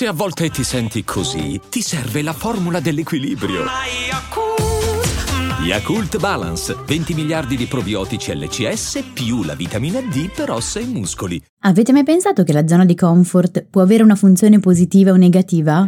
Se a volte ti senti così, ti serve la formula dell'equilibrio. Yakult Balance, 20 miliardi di probiotici LCS più la vitamina D per ossa e muscoli. Avete mai pensato che la zona di comfort può avere una funzione positiva o negativa?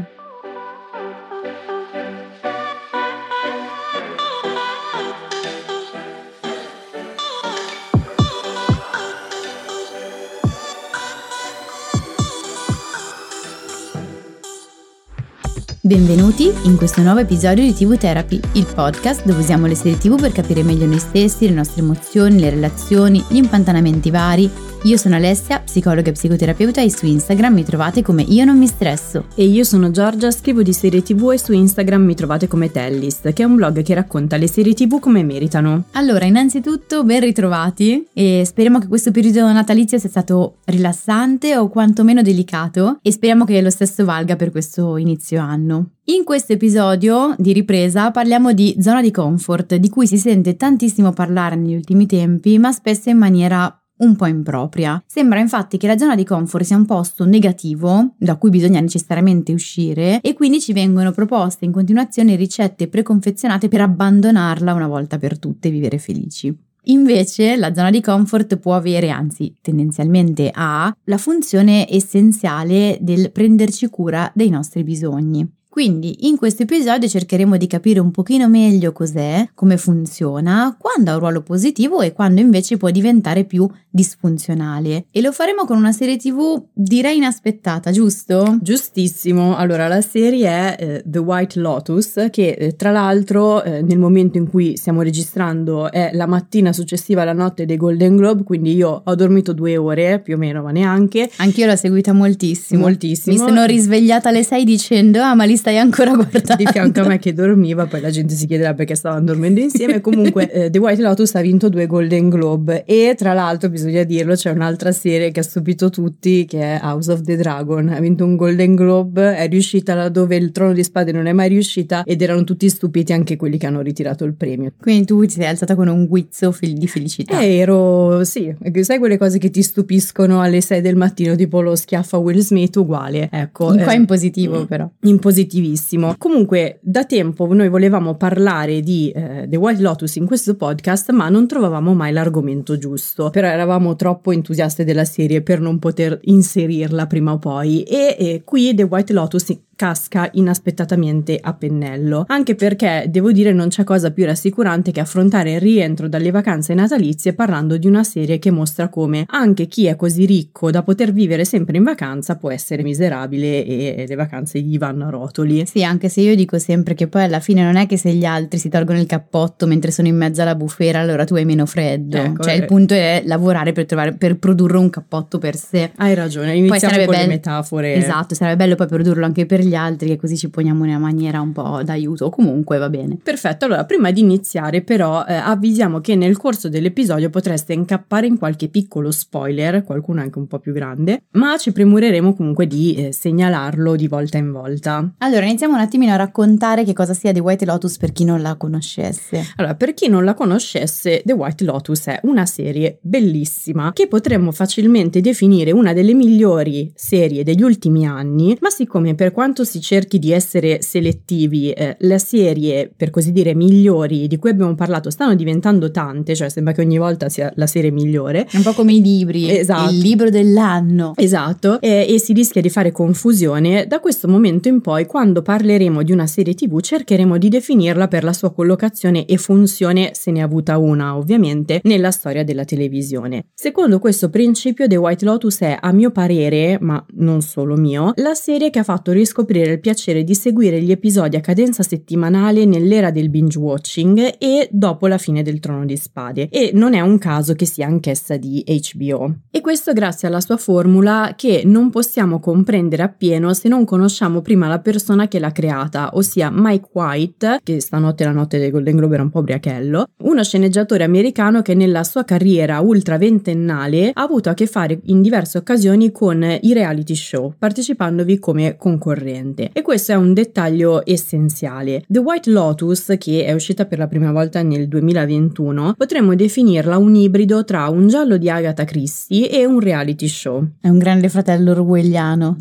Benvenuti in questo nuovo episodio di TV Therapy, il podcast dove usiamo le serie TV per capire meglio noi stessi, le nostre emozioni, le relazioni, gli impantanamenti vari io sono Alessia, psicologa e psicoterapeuta e su Instagram mi trovate come Io non mi stresso. E io sono Giorgia, scrivo di serie tv e su Instagram mi trovate come Tellist, che è un blog che racconta le serie tv come meritano. Allora, innanzitutto ben ritrovati e speriamo che questo periodo natalizio sia stato rilassante o quantomeno delicato e speriamo che lo stesso valga per questo inizio anno. In questo episodio di ripresa parliamo di zona di comfort, di cui si sente tantissimo parlare negli ultimi tempi, ma spesso in maniera un po' impropria. Sembra infatti che la zona di comfort sia un posto negativo da cui bisogna necessariamente uscire e quindi ci vengono proposte in continuazione ricette preconfezionate per abbandonarla una volta per tutte e vivere felici. Invece la zona di comfort può avere, anzi tendenzialmente ha, la funzione essenziale del prenderci cura dei nostri bisogni. Quindi in questo episodio cercheremo di capire un pochino meglio cos'è, come funziona, quando ha un ruolo positivo e quando invece può diventare più disfunzionale. E lo faremo con una serie tv direi inaspettata, giusto? Giustissimo. Allora la serie è eh, The White Lotus che eh, tra l'altro eh, nel momento in cui stiamo registrando è la mattina successiva alla notte dei Golden Globe, quindi io ho dormito due ore più o meno, ma neanche. Anch'io l'ho seguita moltissimo. Moltissimo. Mi sono risvegliata alle 6 dicendo ah ma li stai ancora guardando. Di fianco a me che dormiva, poi la gente si chiederà perché stavano dormendo insieme. Comunque, eh, The White Lotus ha vinto due Golden Globe e tra l'altro, bisogna dirlo, c'è un'altra serie che ha stupito tutti che è House of the Dragon. Ha vinto un Golden Globe, è riuscita laddove il trono di spade non è mai riuscita ed erano tutti stupiti anche quelli che hanno ritirato il premio. Quindi tu ti sei alzata con un guizzo di felicità. Eh, ero, sì, sai quelle cose che ti stupiscono alle 6 del mattino, tipo lo schiaffo a Will Smith, uguale. Ecco. In qua eh, in positivo però. In positivissimo. Comunque, da tempo noi volevamo parlare di eh, The White Lotus in questo podcast, ma non trovavamo mai l'argomento giusto. Però eravamo troppo entusiaste della serie per non poter inserirla prima o poi. E, e qui The White Lotus casca inaspettatamente a pennello, anche perché devo dire non c'è cosa più rassicurante che affrontare il rientro dalle vacanze natalizie parlando di una serie che mostra come anche chi è così ricco da poter vivere sempre in vacanza può essere miserabile e le vacanze gli vanno a rotoli. Sì, anche se io dico sempre che poi alla fine non è che se gli altri si tolgono il cappotto mentre sono in mezzo alla bufera allora tu hai meno freddo, ecco, cioè eh. il punto è lavorare per, trovare, per produrre un cappotto per sé. Hai ragione, iniziamo con bello, le metafore. Esatto, sarebbe bello poi produrlo anche per gli gli altri che così ci poniamo in una maniera un po' d'aiuto. Comunque va bene. Perfetto, allora prima di iniziare però eh, avvisiamo che nel corso dell'episodio potreste incappare in qualche piccolo spoiler, qualcuno anche un po' più grande, ma ci premureremo comunque di eh, segnalarlo di volta in volta. Allora iniziamo un attimino a raccontare che cosa sia The White Lotus per chi non la conoscesse. Allora, per chi non la conoscesse, The White Lotus è una serie bellissima che potremmo facilmente definire una delle migliori serie degli ultimi anni, ma siccome per quanto quanto si cerchi di essere selettivi, eh, le serie, per così dire, migliori di cui abbiamo parlato stanno diventando tante, cioè sembra che ogni volta sia la serie migliore. È un po' come i libri, esatto. il libro dell'anno. Esatto, e, e si rischia di fare confusione. Da questo momento in poi, quando parleremo di una serie tv, cercheremo di definirla per la sua collocazione e funzione, se ne ha avuta una ovviamente, nella storia della televisione. Secondo questo principio, The White Lotus è, a mio parere, ma non solo mio, la serie che ha fatto riscoprire scoprire il piacere di seguire gli episodi a cadenza settimanale nell'era del binge watching e dopo la fine del Trono di Spade e non è un caso che sia anch'essa di HBO. E questo grazie alla sua formula che non possiamo comprendere appieno se non conosciamo prima la persona che l'ha creata, ossia Mike White, che stanotte la notte dei Golden Globe era un po' briachello, uno sceneggiatore americano che nella sua carriera ultra ventennale ha avuto a che fare in diverse occasioni con i reality show, partecipandovi come concorrente precedente e questo è un dettaglio essenziale. The White Lotus, che è uscita per la prima volta nel 2021, potremmo definirla un ibrido tra un giallo di Agatha Christie e un reality show. È un grande fratello orwelliano.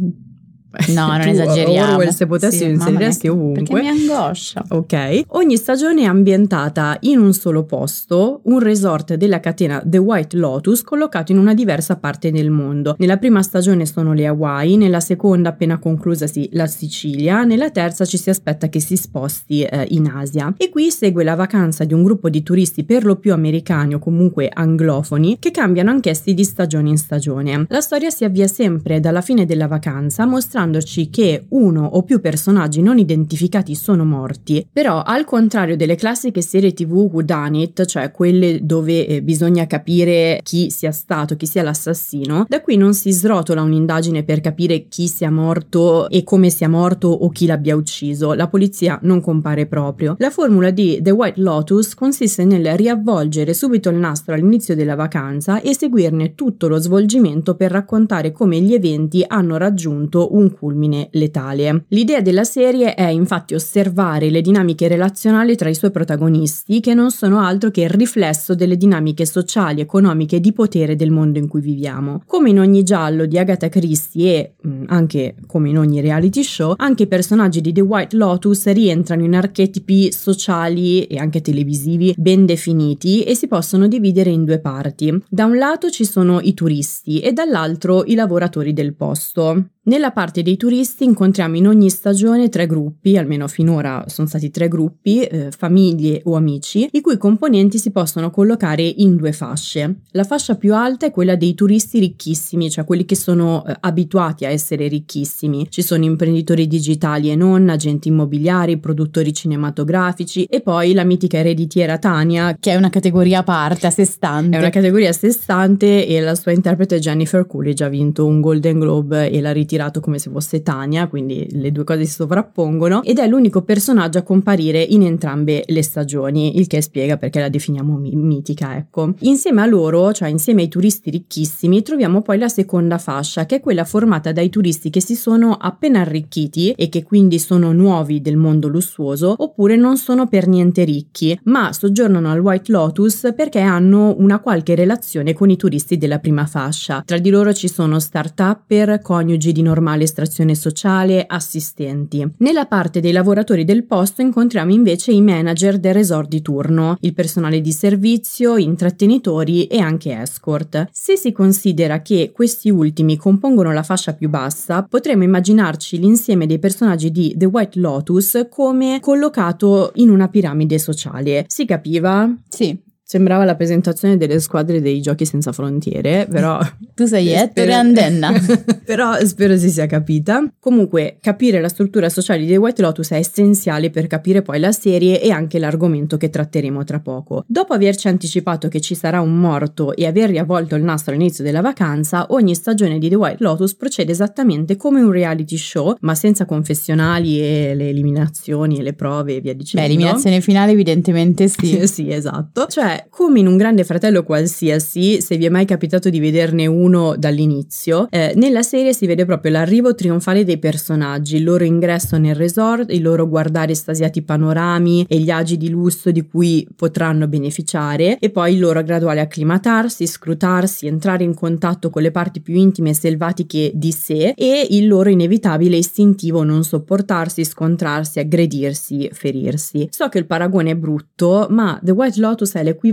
No, non esageriamo. Orwell se potessi Sì, mamma mia, inseriresti ovunque. Perché mi angoscia. Ok. Ogni stagione è ambientata in un solo posto, un resort della catena The White Lotus collocato in una diversa parte del mondo. Nella prima stagione sono le Hawaii, nella seconda appena conclusasi la Sicilia, nella terza ci si aspetta che si sposti eh, in Asia. E qui segue la vacanza di un gruppo di turisti per lo più americani o comunque anglofoni che cambiano anch'essi di stagione in stagione. La storia si avvia sempre dalla fine della vacanza mostrandoci che uno o più personaggi non identificati sono morti, però al contrario delle classiche serie tv whodunit, cioè quelle dove eh, bisogna capire chi sia stato, chi sia l'assassino, da qui non si srotola un'indagine per capire chi sia morto e come sia morto o chi l'abbia ucciso, la polizia non compare proprio. La formula di The White Lotus consiste nel riavvolgere subito il nastro all'inizio della vacanza e seguirne tutto lo svolgimento per raccontare come gli eventi hanno raggiunto un culmine letale. L'idea della serie è infatti osservare le dinamiche relazionali tra i suoi protagonisti che non sono altro che il riflesso delle dinamiche sociali, economiche e di potere del mondo in cui viviamo. Come in ogni giallo di Agatha Christie e mh, anche come in ogni reality show, anche i personaggi di The White Lotus rientrano in archetipi sociali e anche televisivi ben definiti e si possono dividere in due parti. Da un lato ci sono i turisti e dall'altro i lavoratori del posto. Nella parte dei turisti incontriamo in ogni stagione tre gruppi, almeno finora sono stati tre gruppi, eh, famiglie o amici, i cui componenti si possono collocare in due fasce. La fascia più alta è quella dei turisti ricchissimi, cioè quelli che sono eh, abituati a essere ricchissimi. Ci sono imprenditori digitali e non, agenti immobiliari, produttori cinematografici e poi la mitica ereditiera Tania, Che è una categoria a parte, a sé stante. è una categoria a sé stante e la sua interprete Jennifer Coolidge ha vinto un Golden Globe e l'ha ritirato come se fosse Tania, quindi le due cose si sovrappongono ed è l'unico personaggio a comparire in entrambe le stagioni, il che spiega perché la definiamo mi- mitica, ecco. Insieme a loro, cioè insieme ai turisti ricchissimi, troviamo poi la seconda fascia, che è quella formata dai turisti che si sono appena arricchiti e che quindi sono nuovi del mondo lussuoso, oppure non sono per niente ricchi, ma soggiornano al White Lotus perché hanno una qualche relazione con i turisti della prima fascia. Tra di loro ci sono start-upper, coniugi di normale estrazione sociale, assistenti. Nella parte dei lavoratori del posto incontriamo invece i manager del resort di turno, il personale di servizio, intrattenitori e anche escort. Se si considera che questi ultimi compongono la fascia più bassa, potremmo immaginarci l'insieme dei personaggi di The White Lotus come collocato in una piramide sociale. Si capiva? Sì, Sembrava la presentazione delle squadre dei giochi senza frontiere, però tu sei Ettore Andenna. Però spero si sia capita. Comunque, capire la struttura sociale di The White Lotus è essenziale per capire poi la serie e anche l'argomento che tratteremo tra poco. Dopo averci anticipato che ci sarà un morto e aver riavvolto il nastro all'inizio della vacanza, ogni stagione di The White Lotus procede esattamente come un reality show, ma senza confessionali e le eliminazioni e le prove e via dicendo. Beh, eliminazione finale evidentemente sì. sì, esatto. Cioè, come in un grande fratello qualsiasi, se vi è mai capitato di vederne uno dall'inizio, eh, nella serie si vede proprio l'arrivo trionfale dei personaggi, il loro ingresso nel resort, il loro guardare estasiati panorami e gli agi di lusso di cui potranno beneficiare, e poi il loro graduale acclimatarsi, scrutarsi, entrare in contatto con le parti più intime e selvatiche di sé e il loro inevitabile istintivo non sopportarsi, scontrarsi, aggredirsi, ferirsi. So che il paragone è brutto, ma The White Lotus è l'equivalente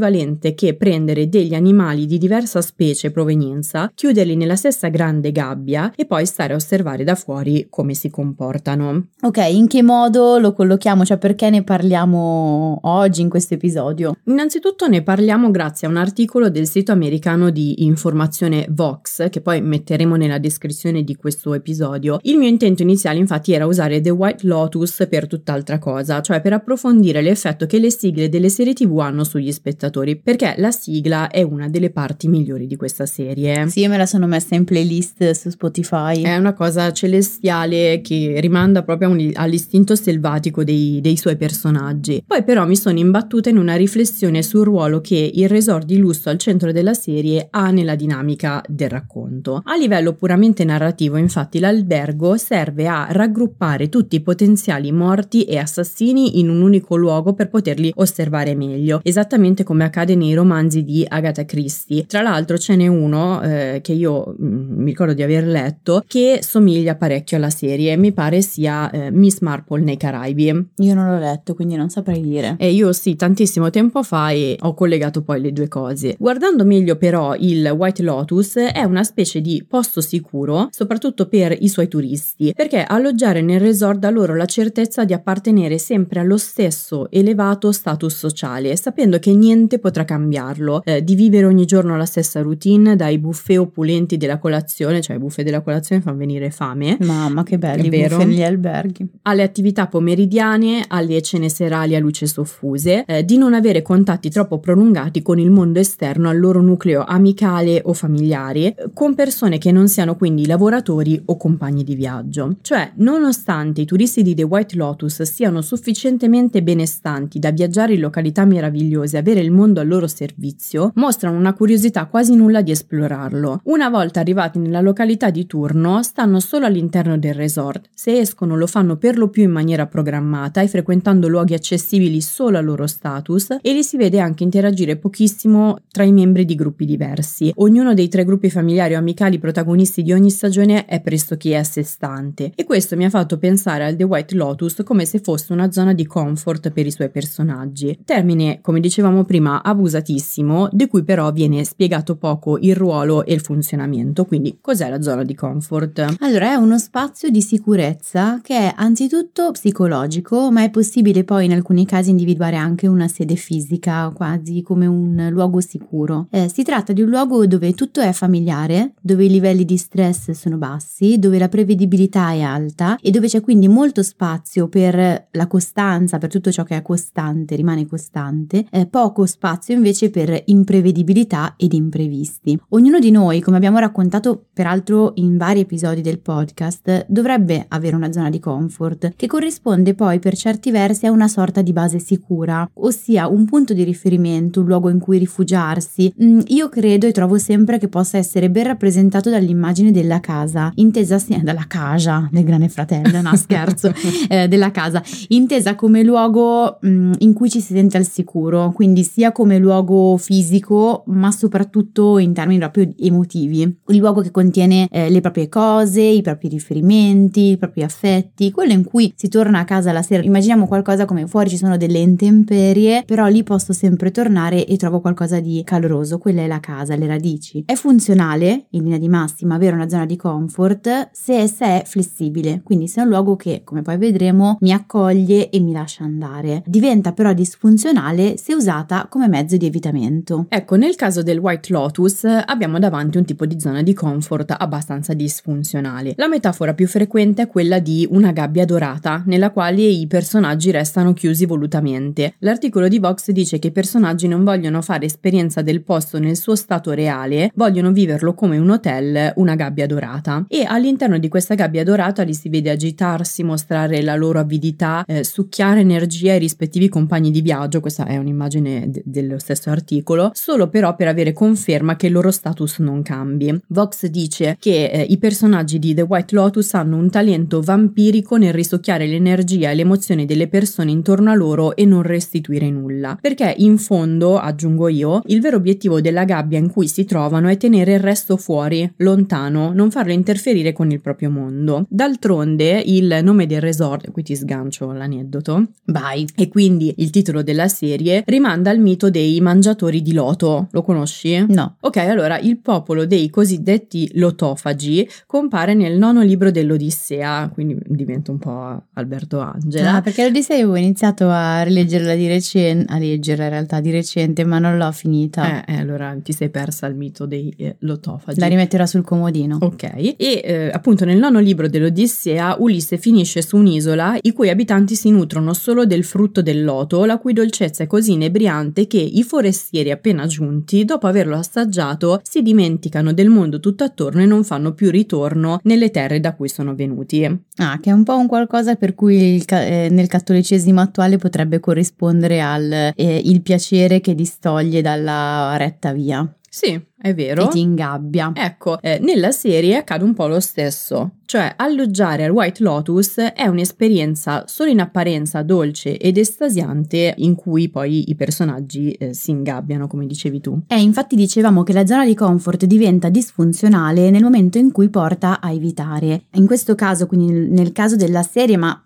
che prendere degli animali di diversa specie e provenienza, chiuderli nella stessa grande gabbia e poi stare a osservare da fuori come si comportano. Ok, in che modo lo collochiamo? Cioè perché ne parliamo oggi in questo episodio? Innanzitutto ne parliamo grazie a un articolo del sito americano di informazione Vox, che poi metteremo nella descrizione di questo episodio. Il mio intento iniziale infatti era usare The White Lotus per tutt'altra cosa, cioè per approfondire l'effetto che le sigle delle serie tv hanno sugli spettatori, perché la sigla è una delle parti migliori di questa serie. Sì, io me la sono messa in playlist su Spotify. È una cosa celestiale che rimanda proprio un- all'istinto selvatico dei, dei suoi personaggi. Poi però mi sono imbattuta in una riflessione sul ruolo che il resort di lusso al centro della serie ha nella dinamica del racconto. A livello puramente narrativo, infatti, l'albergo serve a raggruppare tutti i potenziali morti e assassini in un unico luogo per poterli osservare meglio, esattamente come accade nei romanzi di Agatha Christie. Tra l'altro ce n'è uno eh, che io mh, mm, mi ricordo di aver letto che somiglia parecchio alla serie, mi pare sia eh, Miss Marple nei Caraibi. Io non l'ho letto, quindi non saprei dire. E io sì, tantissimo tempo fa e ho collegato poi le due cose. Guardando meglio però il White Lotus è una specie di posto sicuro, soprattutto per i suoi turisti, perché alloggiare nel resort dà loro la certezza di appartenere sempre allo stesso elevato status sociale, sapendo che niente potrà cambiarlo, eh, di vivere ogni giorno la stessa routine, dai buffet opulenti della colazione, cioè i buffet della colazione fanno venire fame. Mamma che belli, i buffet negli alberghi. Alle attività pomeridiane, alle cene serali a luce soffuse, eh, di non avere contatti troppo prolungati con il mondo esterno al loro nucleo amicale o familiare, con persone che non siano quindi lavoratori o compagni di viaggio. Cioè, nonostante i turisti di The White Lotus siano sufficientemente benestanti da viaggiare in località meravigliose avere il mondo al loro servizio, mostrano una curiosità quasi nulla di esplorarlo. Una volta arrivati nella località di turno, stanno solo all'interno del resort. Se escono lo fanno per lo più in maniera programmata e frequentando luoghi accessibili solo al loro status e li si vede anche interagire pochissimo tra i membri di gruppi diversi. Ognuno dei tre gruppi familiari o amicali protagonisti di ogni stagione è pressoché a sé stante e questo mi ha fatto pensare al The White Lotus come se fosse una zona di comfort per i suoi personaggi. Termine, come dicevamo prima, abusatissimo, di cui però viene spiegato poco il ruolo e il funzionamento. Quindi, cos'è la zona di comfort? Allora, è uno spazio di sicurezza che è anzitutto psicologico, ma è possibile poi in alcuni casi individuare anche una sede fisica, quasi come un luogo sicuro. Eh, si tratta di un luogo dove tutto è familiare, dove i livelli di stress sono bassi, dove la prevedibilità è alta e dove c'è quindi molto spazio per la costanza, per tutto ciò che è costante, rimane costante, eh, poco spazio invece per imprevedibilità ed imprevisti. Ognuno di noi, come abbiamo raccontato peraltro in vari episodi del podcast, dovrebbe avere una zona di comfort che corrisponde poi per certi versi a una sorta di base sicura, ossia un punto di riferimento, un luogo in cui rifugiarsi. Mm, io credo e trovo sempre che possa essere ben rappresentato dall'immagine della casa, intesa sia dalla casa del grande fratello, no scherzo, eh, della casa, intesa come luogo mh, mm, in cui ci si sente al sicuro, quindi sia come luogo fisico, ma soprattutto in termini proprio emotivi. Un luogo che contiene eh, le proprie cose, i propri riferimenti, i propri affetti, quello in cui si torna a casa la sera. Immaginiamo qualcosa come fuori ci sono delle intemperie, però lì posso sempre tornare e trovo qualcosa di caloroso, quella è la casa, le radici. È funzionale, in linea di massima, avere una zona di comfort se essa è flessibile, quindi se è un luogo che, come poi vedremo, mi accoglie e mi lascia andare. Diventa però disfunzionale se usata come mezzo di evitamento. Ecco, nel caso del White Lotus abbiamo davanti un tipo di zona di comfort abbastanza disfunzionale. La metafora più frequente è quella di una gabbia dorata, nella quale i personaggi restano chiusi volutamente. L'articolo di Vox dice che i personaggi non vogliono fare esperienza del posto nel suo stato reale, vogliono viverlo come un hotel, una gabbia dorata. E all'interno di questa gabbia dorata li si vede agitarsi, mostrare la loro avidità, eh, succhiare energia ai rispettivi compagni di viaggio, questa è un'immagine de- dello stesso articolo, solo però per avere conferma che il loro status non cambi. Vox dice che eh, i personaggi di The White Lotus hanno un talento vampirico nel risucchiare l'energia e le emozioni delle persone intorno a loro e non restituire nulla. Perché in fondo, aggiungo io, il vero obiettivo della gabbia in cui si trovano è tenere il resto fuori, lontano, non farlo interferire con il proprio mondo. D'altronde, il nome del resort, qui ti sgancio l'aneddoto, vai, e quindi il titolo della serie rimanda al mito dei mangiatori di loto. Lo conosci? No. Ok, allora il popolo dei cosiddetti lotofagi compare nel nono libro dell'Odissea, quindi diventa un po' Alberto Angela. Ah, perché l'Odissea avevo iniziato a rileggerla di recente, a leggerla in realtà di recente, ma non l'ho finita. Eh, eh allora ti sei persa il mito dei eh, lotofagi. La rimetterò sul comodino. Ok, e eh, appunto nel nono libro dell'Odissea Ulisse finisce su un'isola i cui abitanti si nutrono solo del frutto del loto, la cui dolcezza è così inebriante che i forestieri appena giunti, dopo averlo assaggiato, si dimenticano del mondo tutto attorno e non fanno più ritorno nelle terre da cui sono venuti. Ah, che è un po' un qualcosa per cui il, eh, nel cattolicesimo attuale potrebbe corrispondere al eh, il piacere che distoglie dalla retta via. Sì, È vero. E ti ingabbia. Ecco, eh, nella serie accade un po' lo stesso. Cioè, alloggiare al White Lotus è un'esperienza solo in apparenza dolce ed estasiante in cui poi i personaggi eh, si ingabbiano, come dicevi tu. E infatti dicevamo che la zona di comfort diventa disfunzionale nel momento in cui porta a evitare. In questo caso, quindi nel caso della serie, ma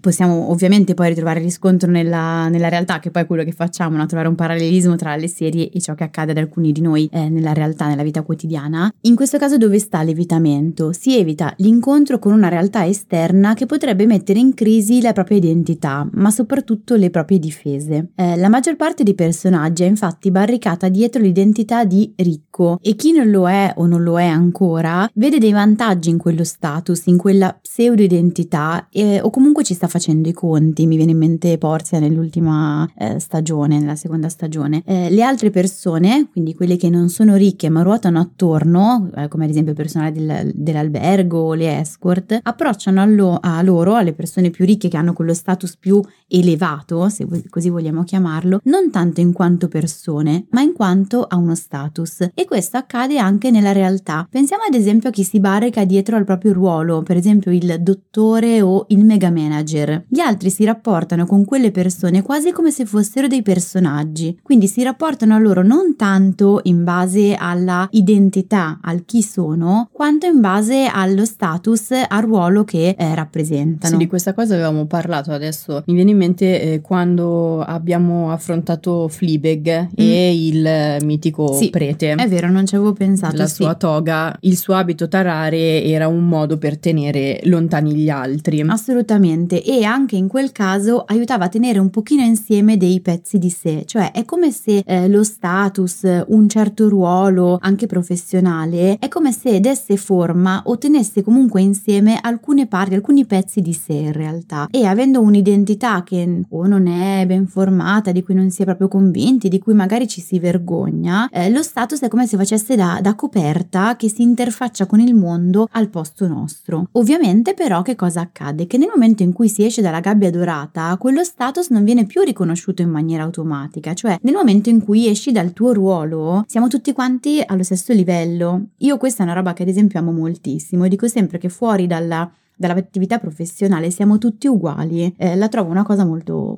possiamo ovviamente poi ritrovare riscontro nella, nella, realtà, che poi è quello che facciamo, no? trovare un parallelismo tra le serie e ciò che accade ad alcuni di noi eh, nella realtà, nella vita quotidiana. In questo caso dove sta l'evitamento? Si evita l'incontro con una realtà esterna che potrebbe mettere in crisi la propria identità, ma soprattutto le proprie difese. Eh, la maggior parte dei personaggi è infatti barricata dietro l'identità di ricco e chi non lo è o non lo è ancora vede dei vantaggi in quello status, in quella pseudo-identità eh, o comunque comunque ci sta facendo i conti, mi viene in mente Porzia nell'ultima eh, stagione, nella seconda stagione. Eh, le altre persone, quindi quelle che non sono ricche ma ruotano attorno, eh, come ad esempio il personale del, dell'albergo o le escort, approcciano allo, a loro, alle persone più ricche che hanno quello status più elevato, se così vogliamo chiamarlo, non tanto in quanto persone, ma in quanto a uno status. E questo accade anche nella realtà. Pensiamo ad esempio a chi si barrica dietro al proprio ruolo, per esempio il dottore o il megamanager manager. Gli altri si rapportano con quelle persone quasi come se fossero dei personaggi, quindi si rapportano a loro non tanto in base alla identità, al chi sono, quanto in base allo status, al ruolo che eh, rappresentano. Sì, di questa cosa avevamo parlato adesso. Mi viene in mente eh, quando abbiamo affrontato Fleabag mm. e il mitico sì, prete. È vero, non ci avevo pensato. La sì. sua toga, il suo abito tarare era un modo per tenere lontani gli altri. Assolutamente Assolutamente, e anche in quel caso aiutava a tenere un pochino insieme dei pezzi di sé, cioè è come se eh, lo status, un certo ruolo, anche professionale, è come se desse forma o tenesse comunque insieme alcune parti, alcuni pezzi di sé in realtà. E avendo un'identità che o non è ben formata, di cui non si è proprio convinti, di cui magari ci si vergogna, eh, lo status è come se facesse da, da coperta che si interfaccia con il mondo al posto nostro. Ovviamente però che cosa accade? Che nel momento in cui si esce dalla gabbia dorata, quello status non viene più riconosciuto in maniera automatica, cioè nel momento in cui esci dal tuo ruolo, siamo tutti quanti allo stesso livello. Io questa è una roba che ad esempio amo moltissimo, dico sempre che fuori dalla dall'attività professionale siamo tutti uguali, eh, la trovo una cosa molto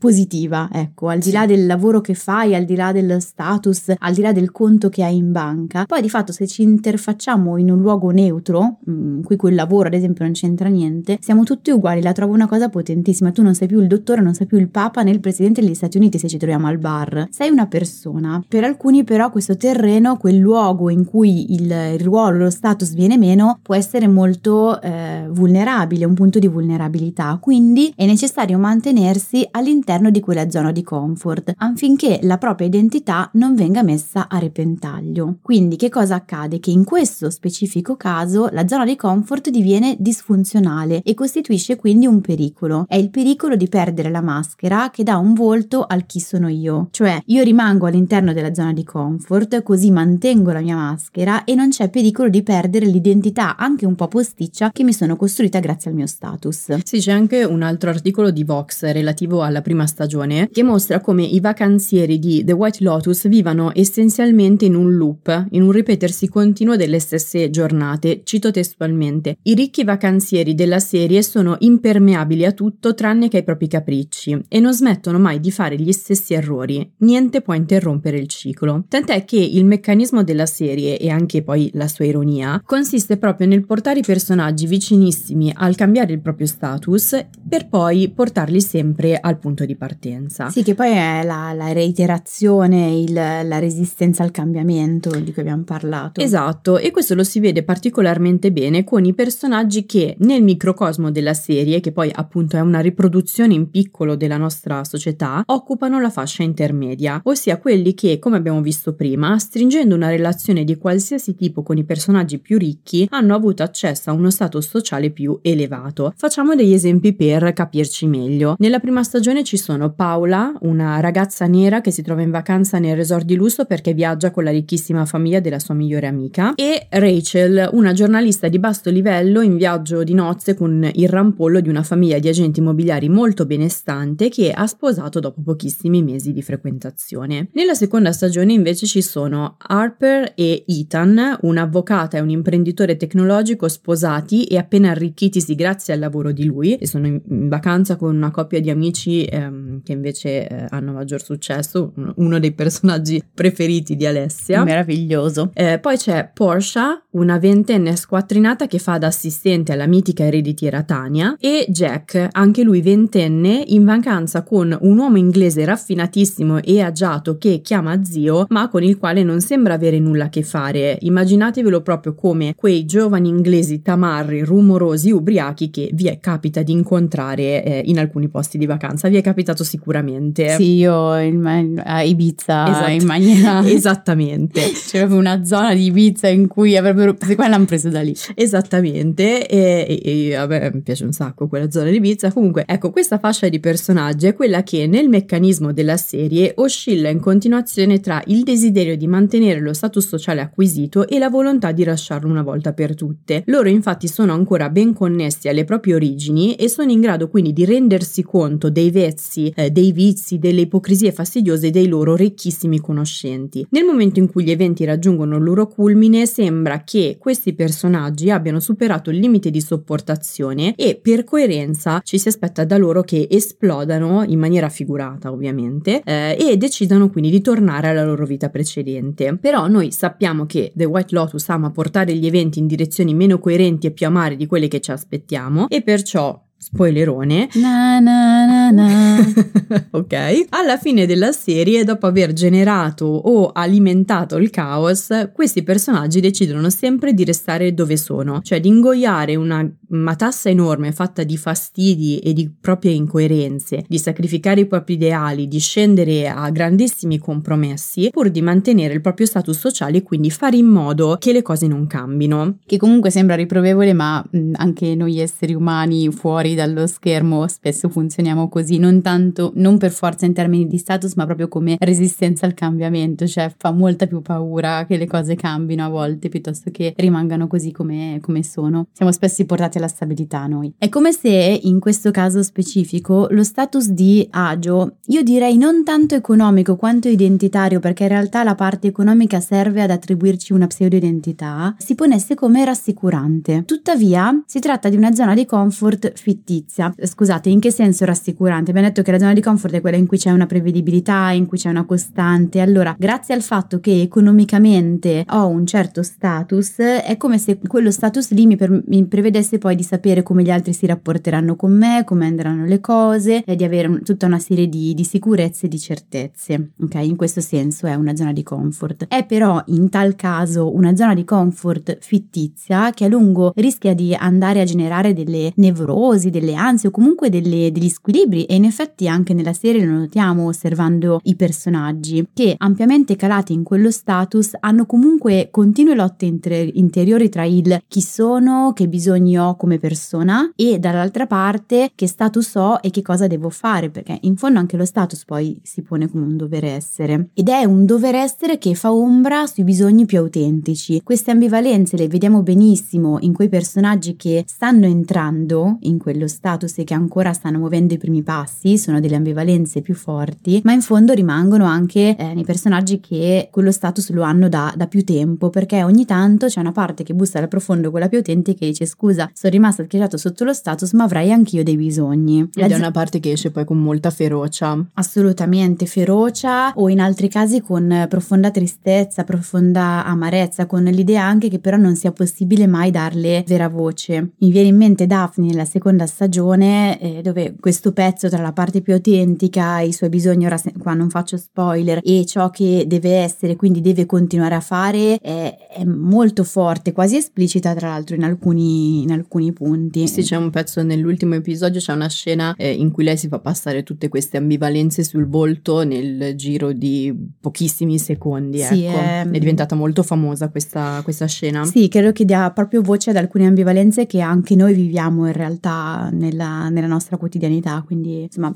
positiva, ecco, al di là del lavoro che fai, al di là del status, al di là del conto che hai in banca. Poi di fatto se ci interfacciamo in un luogo neutro, mm, in cui quel lavoro ad esempio non c'entra niente, siamo tutti uguali, la trovo una cosa potentissima. Tu non sei più il dottore, non sei più il papa né il presidente degli Stati Uniti se ci troviamo al bar. Sei una persona. Per alcuni però questo terreno, quel luogo in cui il, il ruolo, lo status viene meno, può essere molto eh, vulnerabile, un punto di vulnerabilità. Quindi è necessario mantenersi all'interno di quella zona di comfort affinché la propria identità non venga messa a repentaglio. Quindi che cosa accade? Che in questo specifico caso la zona di comfort diviene disfunzionale e costituisce quindi un pericolo. È il pericolo di perdere la maschera che dà un volto al chi sono io, cioè io rimango all'interno della zona di comfort così mantengo la mia maschera e non c'è pericolo di perdere l'identità anche un po' posticcia che mi sono costruita grazie al mio status. Sì, c'è anche un altro articolo di Vox relativo alla prima stagione che mostra come i vacanzieri di The White Lotus vivano essenzialmente in un loop, in un ripetersi continuo delle stesse giornate. Cito testualmente: I ricchi vacanzieri della serie sono impermeabili a tutto tranne che ai propri capricci e non smettono mai di fare gli stessi errori. Niente può interrompere il ciclo. Tant'è che il meccanismo della serie e anche poi la sua ironia consiste proprio nel portare i personaggi vicinissimi al cambiare il proprio status per poi portarli sempre al punto di partenza. Sì, che poi è la, la reiterazione, il, la resistenza al cambiamento di cui abbiamo parlato. Esatto, e questo lo si vede particolarmente bene con i personaggi che nel microcosmo della serie, che poi appunto è una riproduzione in piccolo della nostra società, occupano la fascia intermedia, ossia quelli che, come abbiamo visto prima, stringendo una relazione di qualsiasi tipo con i personaggi più ricchi, hanno avuto accesso a uno stato sociale più elevato. Facciamo degli esempi per capirci meglio. Nella prima stagione ci sono Paola, una ragazza nera che si trova in vacanza nel resort di lusso perché viaggia con la ricchissima famiglia della sua migliore amica, e Rachel, una giornalista di basso livello in viaggio di nozze con il rampollo di una famiglia di agenti immobiliari molto benestante che ha sposato dopo pochissimi mesi di frequentazione. Nella seconda stagione invece ci sono Harper e Ethan, un'avvocata e un imprenditore tecnologico sposati e appena arricchitisi grazie al lavoro di lui e sono in vacanza con una coppia di amici ehm, che invece eh, hanno maggior successo, uno dei personaggi preferiti di Alessia. Meraviglioso. Eh, poi c'è Porsche, una ventenne squattrinata che fa da assistente alla mitica ereditiera Tania e Jack, anche lui ventenne, in vacanza con un uomo inglese raffinatissimo e agiato che chiama zio, ma con il quale non sembra avere nulla a che fare. Immaginatevelo proprio come quei giovani inglesi tamarri, rumorosi, ubriachi che vi è capita di incontrare eh, in alcuni posti di vacanza. Vi è capitato sicuramente. Sì, io in, a Ibiza esatto. in maniera... Esattamente. C'è proprio una zona di Ibiza in cui avrebbero... Secondo me l'hanno preso da lì. Esattamente, e, e, e me mi piace un sacco quella zona di Ibiza. Comunque, ecco, questa fascia di personaggi è quella che nel meccanismo della serie oscilla in continuazione tra il desiderio di mantenere lo status sociale acquisito e la volontà di lasciarlo una volta per tutte. Loro infatti sono ancora ben connessi alle proprie origini e sono in grado quindi di rendersi conto dei vezzi, eh, dei vizi, delle ipocrisie fastidiose dei loro ricchissimi conoscenti. Nel momento in cui gli eventi raggiungono il loro culmine sembra che questi personaggi abbiano superato il limite di sopportazione e per coerenza ci si aspetta da loro che esplodano in maniera figurata ovviamente eh, e decidano quindi di tornare alla loro vita precedente. Però noi sappiamo che The White Lotus ama portare gli eventi in direzioni meno coerenti e più amare di quelle che ci aspettiamo e perciò spoilerone. Na na na ok. Alla fine della serie, dopo aver generato o alimentato il caos, questi personaggi decidono sempre di restare dove sono, cioè di ingoiare una matassa enorme fatta di fastidi e di proprie incoerenze, di sacrificare i propri ideali, di scendere a grandissimi compromessi pur di mantenere il proprio status sociale e quindi fare in modo che le cose non cambino. Che comunque sembra riprovevole, ma anche noi esseri umani fuori fuori dallo schermo spesso funzioniamo così, non tanto, non per forza in termini di status, ma proprio come resistenza al cambiamento, cioè fa molta più paura che le cose cambino a volte piuttosto che rimangano così come, come sono. Siamo spesso portati alla stabilità noi. È come se in questo caso specifico lo status di agio, io direi non tanto economico quanto identitario, perché in realtà la parte economica serve ad attribuirci una pseudo-identità, si ponesse come rassicurante. Tuttavia, si tratta di una zona di comfort fittizia fittizia. Scusate, in che senso rassicurante? Abbiamo detto che la zona di comfort è quella in cui c'è una prevedibilità, in cui c'è una costante. Allora, grazie al fatto che economicamente ho un certo status, è come se quello status lì mi, per- mi prevedesse poi di sapere come gli altri si rapporteranno con me, come andranno le cose e di avere un- tutta una serie di, di sicurezze e di certezze. Ok, in questo senso è una zona di comfort. È però in tal caso una zona di comfort fittizia che a lungo rischia di andare a generare delle nevrosi, delle ansie o comunque delle, degli squilibri e in effetti anche nella serie lo notiamo osservando i personaggi che ampiamente calati in quello status hanno comunque continue lotte inter- interiori tra il chi sono, che bisogni ho come persona e dall'altra parte che status ho e che cosa devo fare perché in fondo anche lo status poi si pone come un dover essere ed è un dover essere che fa ombra sui bisogni più autentici. Queste ambivalenze le vediamo benissimo in quei personaggi che stanno entrando in quello quello status e che ancora stanno muovendo i primi passi, sono delle ambivalenze più forti, ma in fondo rimangono anche eh, nei personaggi che quello status lo hanno da, da, più tempo, perché ogni tanto c'è una parte che bussa dal profondo, quella più autentica, e dice scusa, sono rimasta schiacciato sotto lo status, ma avrei anch'io dei bisogni. Ed è una parte che esce poi con molta ferocia. Assolutamente, ferocia o in altri casi con profonda tristezza, profonda amarezza, con l'idea anche che però non sia possibile mai darle vera voce. Mi viene in mente Daphne nella seconda stagione eh, dove questo pezzo tra la parte più autentica, i suoi bisogni, ora se, qua non faccio spoiler, e ciò che deve essere, quindi deve continuare a fare, è, è molto forte, quasi esplicita tra l'altro in alcuni, in alcuni punti. Sì, c'è un pezzo nell'ultimo episodio, c'è una scena eh, in cui lei si fa passare tutte queste ambivalenze sul volto nel giro di pochissimi secondi. Sì, ecco. è... è diventata molto famosa questa, questa scena. Sì, credo che dia proprio voce ad alcune ambivalenze che anche noi viviamo in realtà nella, nella, nostra quotidianità, quindi insomma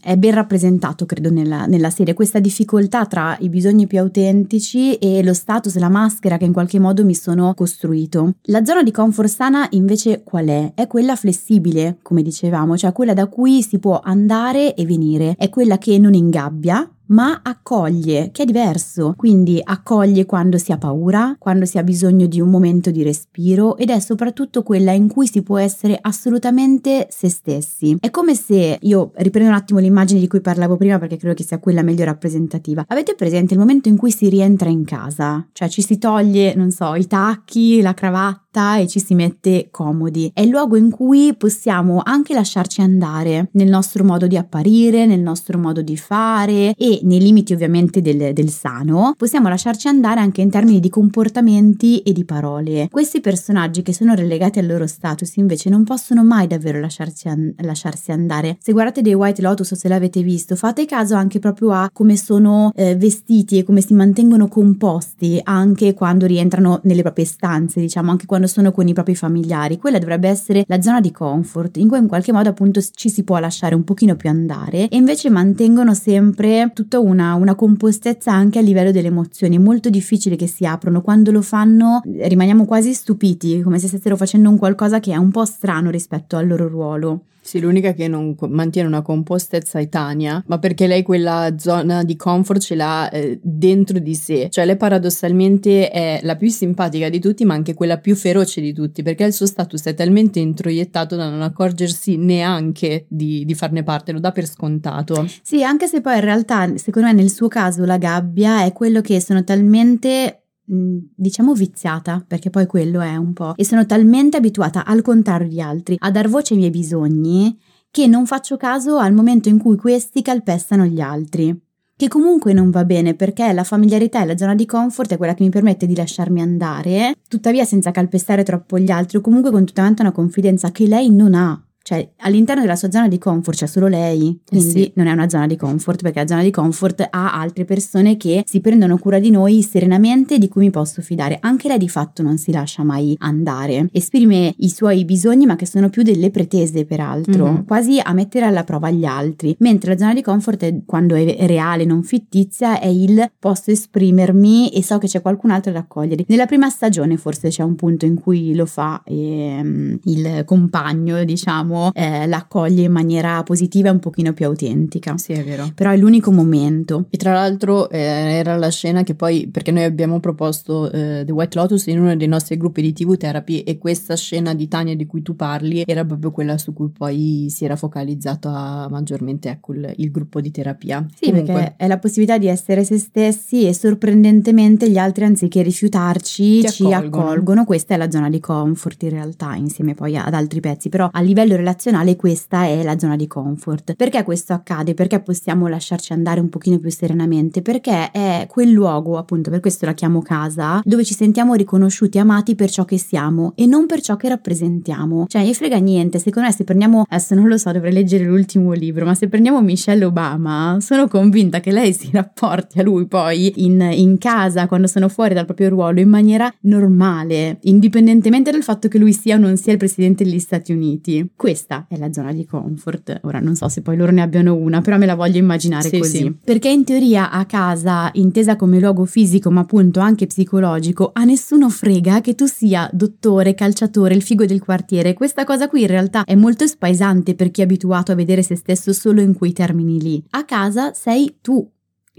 è ben rappresentato credo nella, nella serie questa difficoltà tra i bisogni più autentici e lo status, la maschera che in qualche modo mi sono costruito. La zona di comfort sana invece qual è? È quella flessibile, come dicevamo, cioè quella da cui si può andare e venire, è quella che non ingabbia, ma accoglie, che è diverso. Quindi accoglie quando si ha paura, quando si ha bisogno di un momento di respiro ed è soprattutto quella in cui si può essere assolutamente se stessi. È come se io riprendo un attimo l'immagine di cui parlavo prima perché credo che sia quella meglio rappresentativa. Avete presente il momento in cui si rientra in casa? Cioè ci si toglie, non so, i tacchi, la cravatta e ci si mette comodi. È il luogo in cui possiamo anche lasciarci andare nel nostro modo di apparire, nel nostro modo di fare e nei limiti ovviamente del, del sano, possiamo lasciarci andare anche in termini di comportamenti e di parole. Questi personaggi che sono relegati al loro status invece non possono mai davvero lasciarsi, an- lasciarsi andare. Se guardate dei White Lotus o se l'avete visto, fate caso anche proprio a come sono eh, vestiti e come si mantengono composti anche quando rientrano nelle proprie stanze, diciamo, anche quando sono con i propri familiari. Quella dovrebbe essere la zona di comfort in cui in qualche modo appunto ci si può lasciare un pochino più andare e invece mantengono sempre tutta una, una compostezza anche a livello delle emozioni, è molto difficile che si aprono, quando lo fanno rimaniamo quasi stupiti, come se stessero facendo un qualcosa che è un po' strano rispetto al loro ruolo. Sì, l'unica che non mantiene una compostezza è Tania, ma perché lei quella zona di comfort ce l'ha eh, dentro di sé. Cioè lei paradossalmente è la più simpatica di tutti, ma anche quella più feroce di tutti, perché il suo status è talmente introiettato da non accorgersi neanche di, di farne parte, lo dà per scontato. Sì, anche se poi in realtà, secondo me nel suo caso la gabbia è quello che sono talmente diciamo viziata, perché poi quello è un po', e sono talmente abituata al contrario di altri a dar voce ai miei bisogni che non faccio caso al momento in cui questi calpestano gli altri. Che comunque non va bene perché la familiarità e la zona di comfort è quella che mi permette di lasciarmi andare, tuttavia senza calpestare troppo gli altri o comunque con tutta una confidenza che lei non ha cioè, all'interno della sua zona di comfort c'è solo lei, eh quindi eh sì. non è una zona di comfort, perché la zona di comfort ha altre persone che si prendono cura di noi serenamente di cui mi posso fidare. Anche lei di fatto non si lascia mai andare. Esprime i suoi bisogni, ma che sono più delle pretese, peraltro, mm-hmm. quasi a mettere alla prova gli altri. Mentre la zona di comfort, è, quando è reale, non fittizia, è il posso esprimermi e so che c'è qualcun altro ad accogliere. Nella prima stagione forse c'è un punto in cui lo fa ehm, il compagno, diciamo eh, la accoglie in maniera positiva e un pochino più autentica. Sì, è vero. Però è l'unico momento. E tra l'altro eh, era la scena che poi, perché noi abbiamo proposto eh, The White Lotus in uno dei nostri gruppi di TV Therapy e questa scena di Tania di cui tu parli era proprio quella su cui poi si era focalizzata maggiormente ecco, il, il gruppo di terapia. Sì, Comunque, perché è la possibilità di essere se stessi e sorprendentemente gli altri anziché rifiutarci ci accolgono. accolgono. Questa è la zona di comfort in realtà, insieme poi ad altri pezzi, però a livello relazionale questa è la zona di comfort. Perché questo accade? Perché possiamo lasciarci andare un pochino più serenamente? Perché è quel luogo, appunto, per questo la chiamo casa, dove ci sentiamo riconosciuti amati per ciò che siamo e non per ciò che rappresentiamo. Cioè, gli frega niente, secondo me se prendiamo, adesso non lo so, dovrei leggere l'ultimo libro, ma se prendiamo Michelle Obama, sono convinta che lei si rapporti a lui poi in, in casa, quando sono fuori dal proprio ruolo, in maniera normale, indipendentemente dal fatto che lui sia o non sia il presidente degli Stati Uniti. Questo questa è la zona di comfort. Ora non so se poi loro ne abbiano una, però me la voglio immaginare sì, così. Sì. Perché in teoria a casa, intesa come luogo fisico, ma appunto anche psicologico, a nessuno frega che tu sia dottore, calciatore, il figo del quartiere. Questa cosa qui in realtà è molto spaesante per chi è abituato a vedere se stesso solo in quei termini lì. A casa sei tu,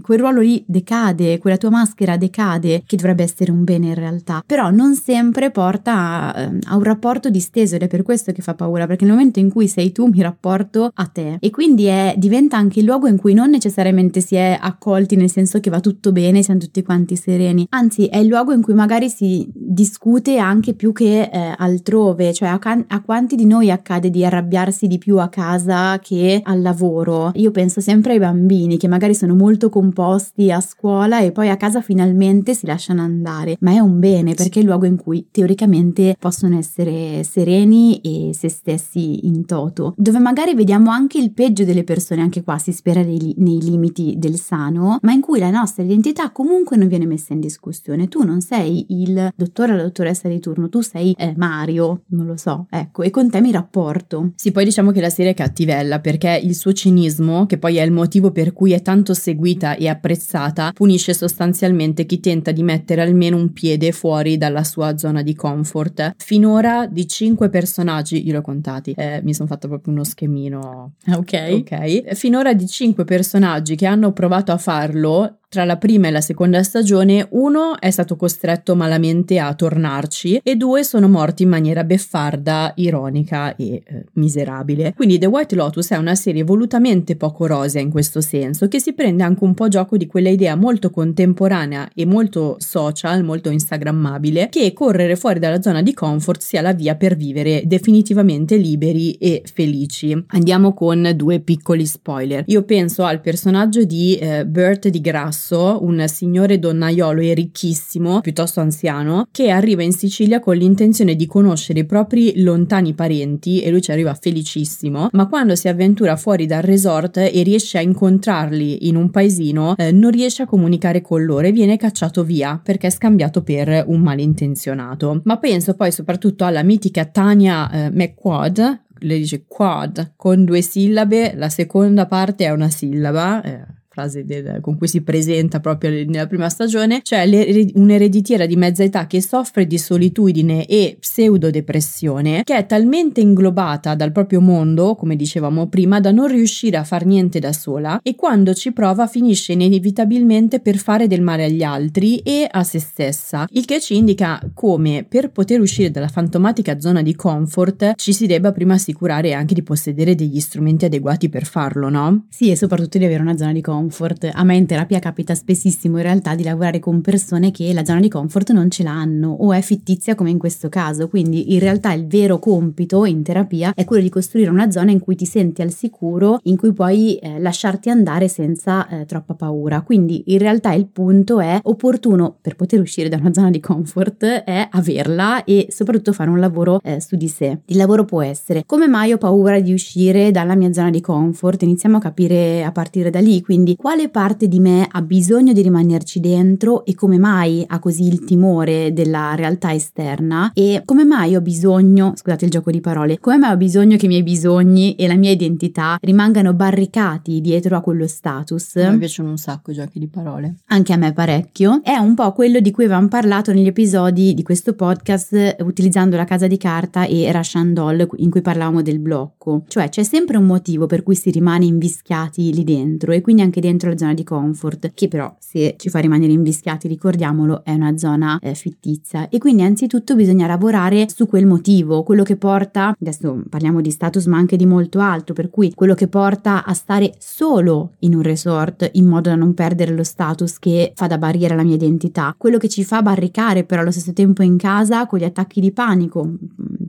quel ruolo lì decade, quella tua maschera decade, che dovrebbe essere un bene in realtà, però non sempre porta a, ehm, a, un rapporto disteso ed è per questo che fa paura, perché nel momento in cui sei tu mi rapporto a te. E quindi è, diventa anche il luogo in cui non necessariamente si è accolti nel senso che va tutto bene, siamo tutti quanti sereni, anzi è il luogo in cui magari si discute anche più che eh, altrove, cioè a, a quanti di noi accade di arrabbiarsi di più a casa che al lavoro. Io penso sempre ai bambini che magari sono molto comunque composti a scuola e poi a casa finalmente si lasciano andare, ma è un bene perché è il luogo in cui teoricamente possono essere sereni e se stessi in toto, dove magari vediamo anche il peggio delle persone, anche qua si spera nei, nei limiti del sano, ma in cui la nostra identità comunque non viene messa in discussione. Tu non sei il dottore o la dottoressa di turno, tu sei eh, Mario, non lo so, ecco, e con te mi rapporto. Sì, poi diciamo che la serie è cattivella perché il suo cinismo, che poi è il motivo per cui è tanto seguita e apprezzata, punisce sostanzialmente chi tenta di mettere almeno un piede fuori dalla sua zona di comfort. Finora di cinque personaggi, io l'ho contati, eh, mi sono fatto proprio uno schemino. Ok. Ok. Finora di cinque personaggi che hanno provato a farlo, tra la prima e la seconda stagione, uno è stato costretto malamente a tornarci e due sono morti in maniera beffarda, ironica e eh, miserabile. Quindi The White Lotus è una serie volutamente poco rosea in questo senso, che si prende anche un po' gioco di quella idea molto contemporanea e molto social, molto instagrammabile, che correre fuori dalla zona di comfort sia la via per vivere definitivamente liberi e felici. Andiamo con due piccoli spoiler. Io penso al personaggio di eh, Bert di Grasso Grasso, un signore donnaiolo e ricchissimo, piuttosto anziano, che arriva in Sicilia con l'intenzione di conoscere i propri lontani parenti e lui ci arriva felicissimo, ma quando si avventura fuori dal resort e riesce a incontrarli in un paesino, eh, non riesce a comunicare con loro e viene cacciato via perché è scambiato per un malintenzionato. Ma penso poi soprattutto alla mitica Tania eh, McQuad, lei dice quad con due sillabe, la seconda parte è una sillaba. Eh frase del, con cui si presenta proprio nella prima stagione, cioè un'ereditiera di mezza età che soffre di solitudine e pseudodepressione, che è talmente inglobata dal proprio mondo, come dicevamo prima, da non riuscire a far niente da sola e quando ci prova finisce inevitabilmente per fare del male agli altri e a se stessa, il che ci indica come per poter uscire dalla fantomatica zona di comfort ci si debba prima assicurare anche di possedere degli strumenti adeguati per farlo, no? Sì, e soprattutto di avere una zona di comfort comfort. A me in terapia capita spessissimo in realtà di lavorare con persone che la zona di comfort non ce l'hanno o è fittizia come in questo caso, quindi in realtà il vero compito in terapia è quello di costruire una zona in cui ti senti al sicuro, in cui puoi eh, lasciarti andare senza eh, troppa paura. Quindi in realtà il punto è opportuno per poter uscire da una zona di comfort è averla e soprattutto fare un lavoro eh, su di sé. Il lavoro può essere come mai ho paura di uscire dalla mia zona di comfort? Iniziamo a capire a partire da lì, quindi quindi quale parte di me ha bisogno di rimanerci dentro e come mai ha così il timore della realtà esterna e come mai ho bisogno, scusate il gioco di parole, come mai ho bisogno che i miei bisogni e la mia identità rimangano barricati dietro a quello status. Mi piacciono un sacco i giochi di parole. Anche a me parecchio. È un po' quello di cui avevamo parlato negli episodi di questo podcast utilizzando la casa di carta e Russian Doll in cui parlavamo del blocco. Cioè c'è sempre un motivo per cui si rimane invischiati lì dentro e quindi anche dentro la zona di comfort, che però se ci fa rimanere invischiati, ricordiamolo, è una zona eh, fittizia. E quindi anzitutto bisogna lavorare su quel motivo, quello che porta, adesso parliamo di status ma anche di molto altro, per cui quello che porta a stare solo in un resort in modo da non perdere lo status che fa da barriera alla mia identità, quello che ci fa barricare però allo stesso tempo in casa con gli attacchi di panico.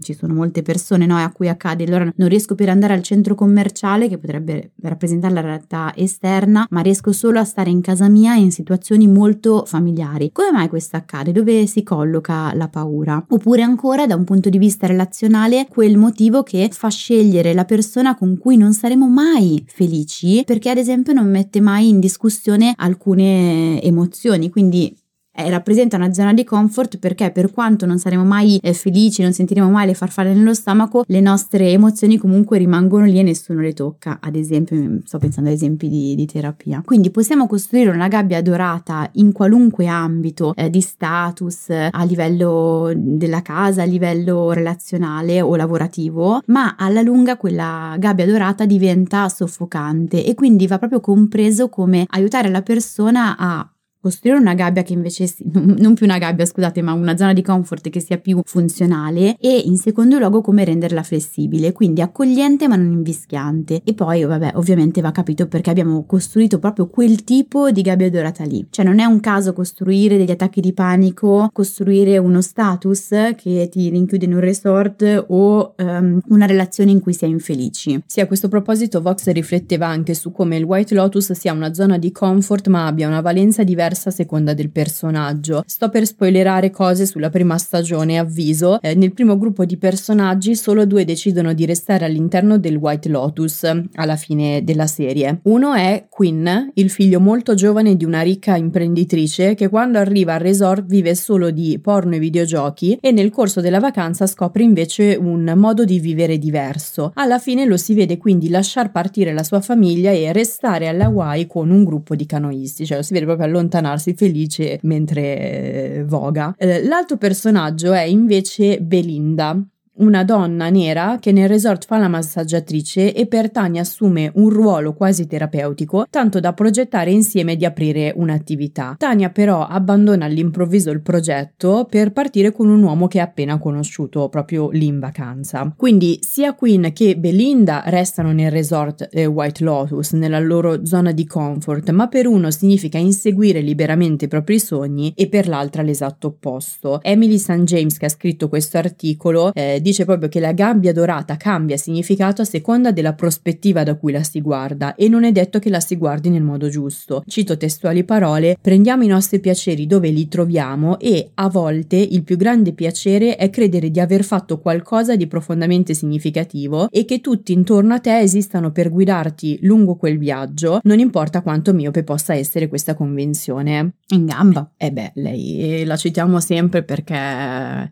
Ci sono molte persone no, a cui accade, allora non riesco ad andare al centro commerciale che potrebbe rappresentare la realtà esterna ma riesco solo a stare in casa mia in situazioni molto familiari. Come mai questo accade? Dove si colloca la paura? Oppure ancora da un punto di vista relazionale quel motivo che fa scegliere la persona con cui non saremo mai felici perché ad esempio non mette mai in discussione alcune emozioni, quindi eh, rappresenta una zona di comfort perché per quanto non saremo mai eh, felici, non sentiremo mai le farfalle nello stomaco, le nostre emozioni comunque rimangono lì e nessuno le tocca. Ad esempio, mm, sto pensando ad esempi di, di terapia. Quindi possiamo costruire una gabbia dorata in qualunque ambito eh, di status, a livello della casa, a livello relazionale o lavorativo, ma alla lunga quella gabbia dorata diventa soffocante e quindi va proprio compreso come aiutare la persona a costruire una gabbia che invece si, non più una gabbia, scusate, ma una zona di comfort che sia più funzionale e in secondo luogo come renderla flessibile, quindi accogliente ma non invischiante. E poi, vabbè, ovviamente va capito perché abbiamo costruito proprio quel tipo di gabbia dorata lì. Cioè non è un caso costruire degli attacchi di panico, costruire uno status che ti rinchiude in un resort o um, una relazione in cui è infelici. Sì, a questo proposito Vox rifletteva anche su come il White Lotus sia una zona di comfort ma abbia una valenza diversa a seconda del personaggio. Sto per spoilerare cose sulla prima stagione, avviso. Eh, nel primo gruppo di personaggi solo due decidono di restare all'interno del White Lotus alla fine della serie. Uno è Quinn, il figlio molto giovane di una ricca imprenditrice che quando arriva al resort vive solo di porno e videogiochi e nel corso della vacanza scopre invece un modo di vivere diverso. Alla fine lo si vede quindi lasciar partire la sua famiglia e restare alle Hawaii con un gruppo di canoisti, cioè lo si vede proprio allontanarsi felice mentre eh, voga. Eh, l'altro personaggio è invece Belinda, una donna nera che nel resort fa la massaggiatrice e per Tania assume un ruolo quasi terapeutico, tanto da progettare insieme di aprire un'attività. Tania però abbandona all'improvviso il progetto per partire con un uomo che ha appena conosciuto proprio lì in vacanza. Quindi sia Queen che Belinda restano nel resort eh, White Lotus, nella loro zona di comfort, ma per uno significa inseguire liberamente i propri sogni e per l'altra l'esatto opposto. Emily St. James, che ha scritto questo articolo, eh, dice proprio che la gabbia dorata cambia significato a seconda della prospettiva da cui la si guarda e non è detto che la si guardi nel modo giusto. Cito testuali parole, prendiamo i nostri piaceri dove li troviamo e a volte il più grande piacere è credere di aver fatto qualcosa di profondamente significativo e che tutti intorno a te esistano per guidarti lungo quel viaggio, non importa quanto miope possa essere questa convenzione. In gamba. E eh beh, lei la citiamo sempre perché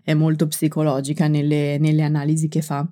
è molto psicologica nelle, nelle analisi che fa.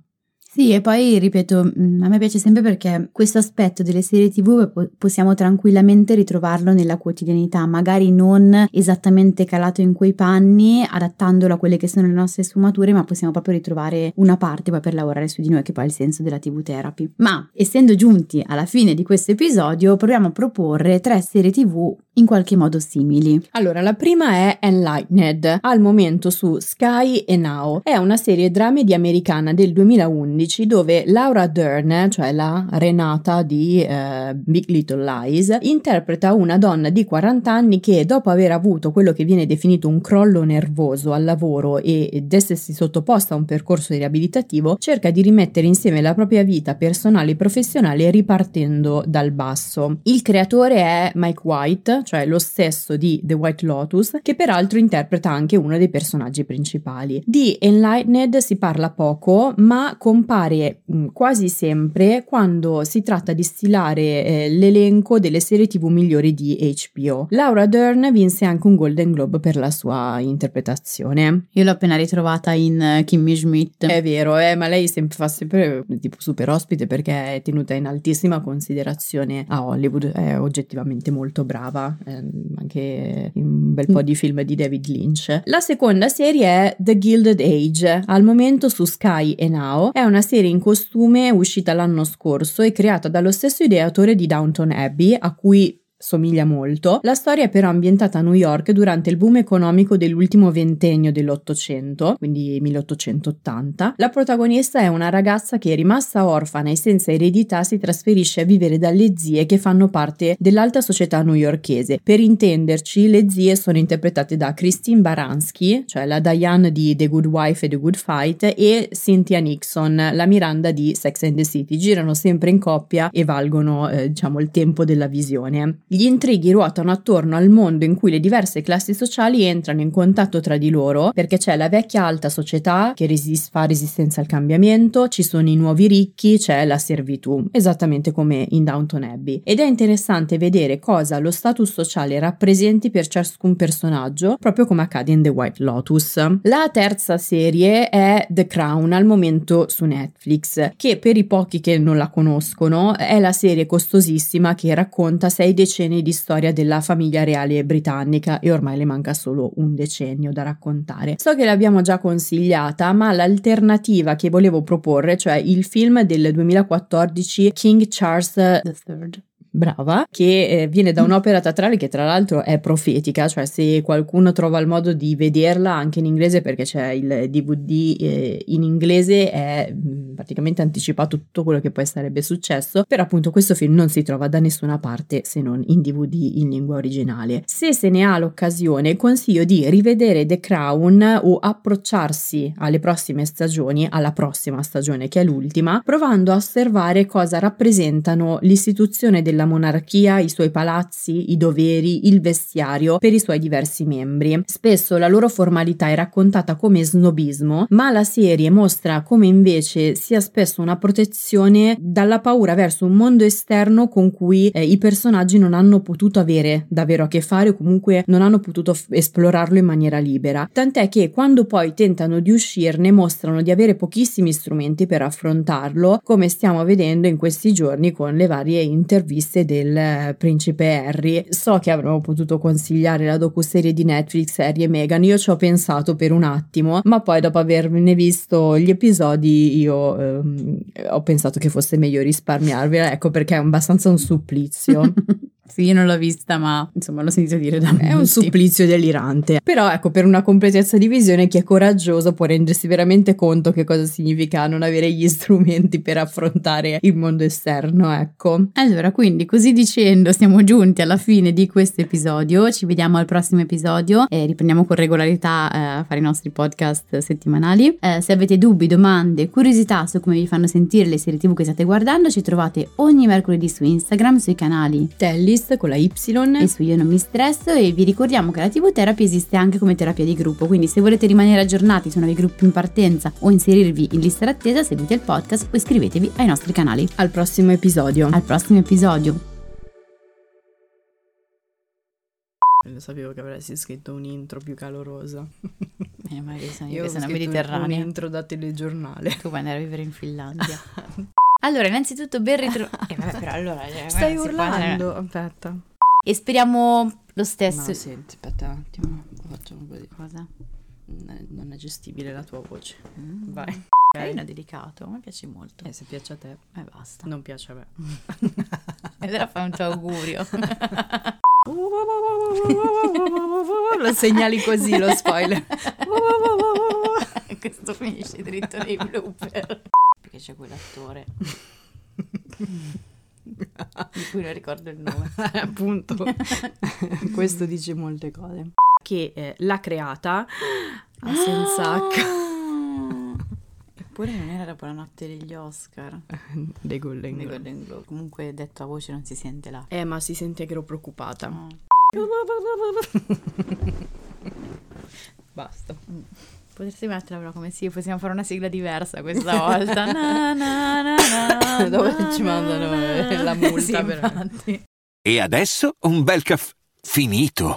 Sì, e poi ripeto, mm, a me piace sempre perché questo aspetto delle serie TV possiamo tranquillamente ritrovarlo nella quotidianità, magari non esattamente calato in quei panni, adattandolo a quelle che sono le nostre sfumature, ma possiamo proprio ritrovare una parte poi per lavorare su di noi, che poi è il senso della TV therapy. Ma essendo giunti alla fine di questo episodio, proviamo a proporre tre serie TV in qualche modo simili. Allora, la prima è Enlightened, al momento su Sky e Now. È una serie dramedy americana del 2011 dove Laura Dern, cioè la Renata di eh, Big Little Lies, interpreta una donna di 40 anni che dopo aver avuto quello che viene definito un crollo nervoso al lavoro ed essersi sottoposta a un percorso riabilitativo, cerca di rimettere insieme la propria vita personale e professionale ripartendo dal basso. Il creatore è Mike White, cioè lo stesso di The White Lotus, che peraltro interpreta anche uno dei personaggi principali. Di Enlightened si parla poco, ma compare mm, quasi sempre quando si tratta di stilare eh, l'elenco delle serie TV migliori di HBO. Laura Dern vinse anche un Golden Globe per la sua interpretazione. Io l'ho appena ritrovata in uh, Kimmy Schmidt. È vero, eh, ma lei sempre, fa sempre tipo super ospite perché è tenuta in altissima considerazione a Hollywood, è oggettivamente molto brava ehm, anche in un bel po' di film di David Lynch. La seconda serie è The Gilded Age, al momento su Sky e Now. È una serie in costume uscita l'anno scorso e creata dallo stesso ideatore di Downton Abbey, a cui somiglia molto. La storia è però ambientata a New York durante il boom economico dell'ultimo ventennio dell'Ottocento, quindi 1880. La protagonista è una ragazza che, rimasta orfana e senza eredità, si trasferisce a vivere dalle zie che fanno parte dell'alta società newyorkese. Per intenderci, le zie sono interpretate da Christine Baranski, cioè la Diane di The Good Wife e The Good Fight, e Cynthia Nixon, la Miranda di Sex and the City. Girano sempre in coppia e valgono, eh, diciamo, il tempo della visione. Gli intrighi ruotano attorno al mondo in cui le diverse classi sociali entrano in contatto tra di loro, perché c'è la vecchia alta società che resist- fa resistenza al cambiamento, ci sono i nuovi ricchi, c'è la servitù, esattamente come in Downton Abbey. Ed è interessante vedere cosa lo status sociale rappresenti per ciascun personaggio, proprio come accade in The White Lotus. La terza serie è The Crown, al momento su Netflix, che per i pochi che non la conoscono è la serie costosissima che racconta sei decenni decenni di storia della famiglia reale britannica e ormai le manca solo un decennio da raccontare. So che l'abbiamo già consigliata, ma l'alternativa che volevo proporre, cioè il film del 2014 King Charles III brava, che eh, viene da un'opera teatrale che tra l'altro è profetica, cioè se qualcuno trova il modo di vederla anche in inglese perché c'è il DVD eh, in inglese è mm, praticamente anticipato tutto quello che poi sarebbe successo, però appunto questo film non si trova da nessuna parte se non in DVD in lingua originale. Se se ne ha l'occasione consiglio di rivedere The Crown o approcciarsi alle prossime stagioni, alla prossima stagione che è l'ultima, provando a osservare cosa rappresentano l'istituzione della monarchia, i suoi palazzi, i doveri, il vestiario per i suoi diversi membri. Spesso la loro formalità è raccontata come snobismo, ma la serie mostra come invece sia spesso una protezione dalla paura verso un mondo esterno con cui eh, i personaggi non hanno potuto avere davvero a che fare o comunque non hanno potuto f- esplorarlo in maniera libera. Tant'è che quando poi tentano di uscirne mostrano di avere pochissimi strumenti per affrontarlo, come stiamo vedendo in questi giorni con le varie interviste del eh, principe Harry. So che avremmo potuto consigliare la docuserie di Netflix Harry e Meghan, io ci ho pensato per un attimo, ma poi dopo averne visto gli episodi io ehm, ho pensato che fosse meglio risparmiarvela, ecco perché è abbastanza un supplizio. Sì, io non l'ho vista, ma insomma l'ho sentito dire da me. È un supplizio delirante. Però ecco, per una completezza di visione, chi è coraggioso può rendersi veramente conto che cosa significa non avere gli strumenti per affrontare il mondo esterno, ecco. Allora, quindi così dicendo, siamo giunti alla fine di questo episodio. Ci vediamo al prossimo episodio e riprendiamo con regolarità eh, a fare i nostri podcast settimanali. Eh, se avete dubbi, domande, curiosità su come vi fanno sentire le serie TV che state guardando, ci trovate ogni mercoledì su Instagram, sui canali Tellis con la Y e su Io non mi stresso e vi ricordiamo che la TV Therapy esiste anche come terapia di gruppo, quindi se volete rimanere aggiornati su nuovi gruppi in partenza o inserirvi in lista d'attesa, seguite il podcast o iscrivetevi ai nostri canali. Al prossimo episodio. Al prossimo episodio. Lo sapevo che avresti scritto un intro più calorosa. Eh, ma io sono, Io io sono mediterranea. un intro da telegiornale. Tu vuoi andare a vivere in Finlandia. allora, innanzitutto ben ritrovato. Eh, vabbè, però allora. cioè, Stai si può- urlando? Aspetta. E speriamo lo stesso. Ma senti, aspetta un attimo. Po' di... Cosa? Non è, gestibile la tua voce. Mm. Vai. Carino, delicato, mi piace molto. Eh, se piace a te, E basta. non piace a me. E allora fai un tuo augurio. lo segnali così lo spoiler. Questo finisce dritto nei blooper. Perché c'è quell'attore. Di cui non ricordo il nome. Appunto. Questo dice molte cose. Che eh, l'ha creata a senza H. Ah! Eppure non era dopo la notte degli Oscar. dei Golden Globe. Golden Globe. Comunque detto a voce non si sente là. Eh, ma si sente che ero preoccupata. No. Basta. Potresti metterla però come sì, possiamo fare una sigla diversa questa volta. Na, na, na, na, Dove na, ci mandano, na, eh, na. la multa Sì, per-. E adesso un bel caffè finito.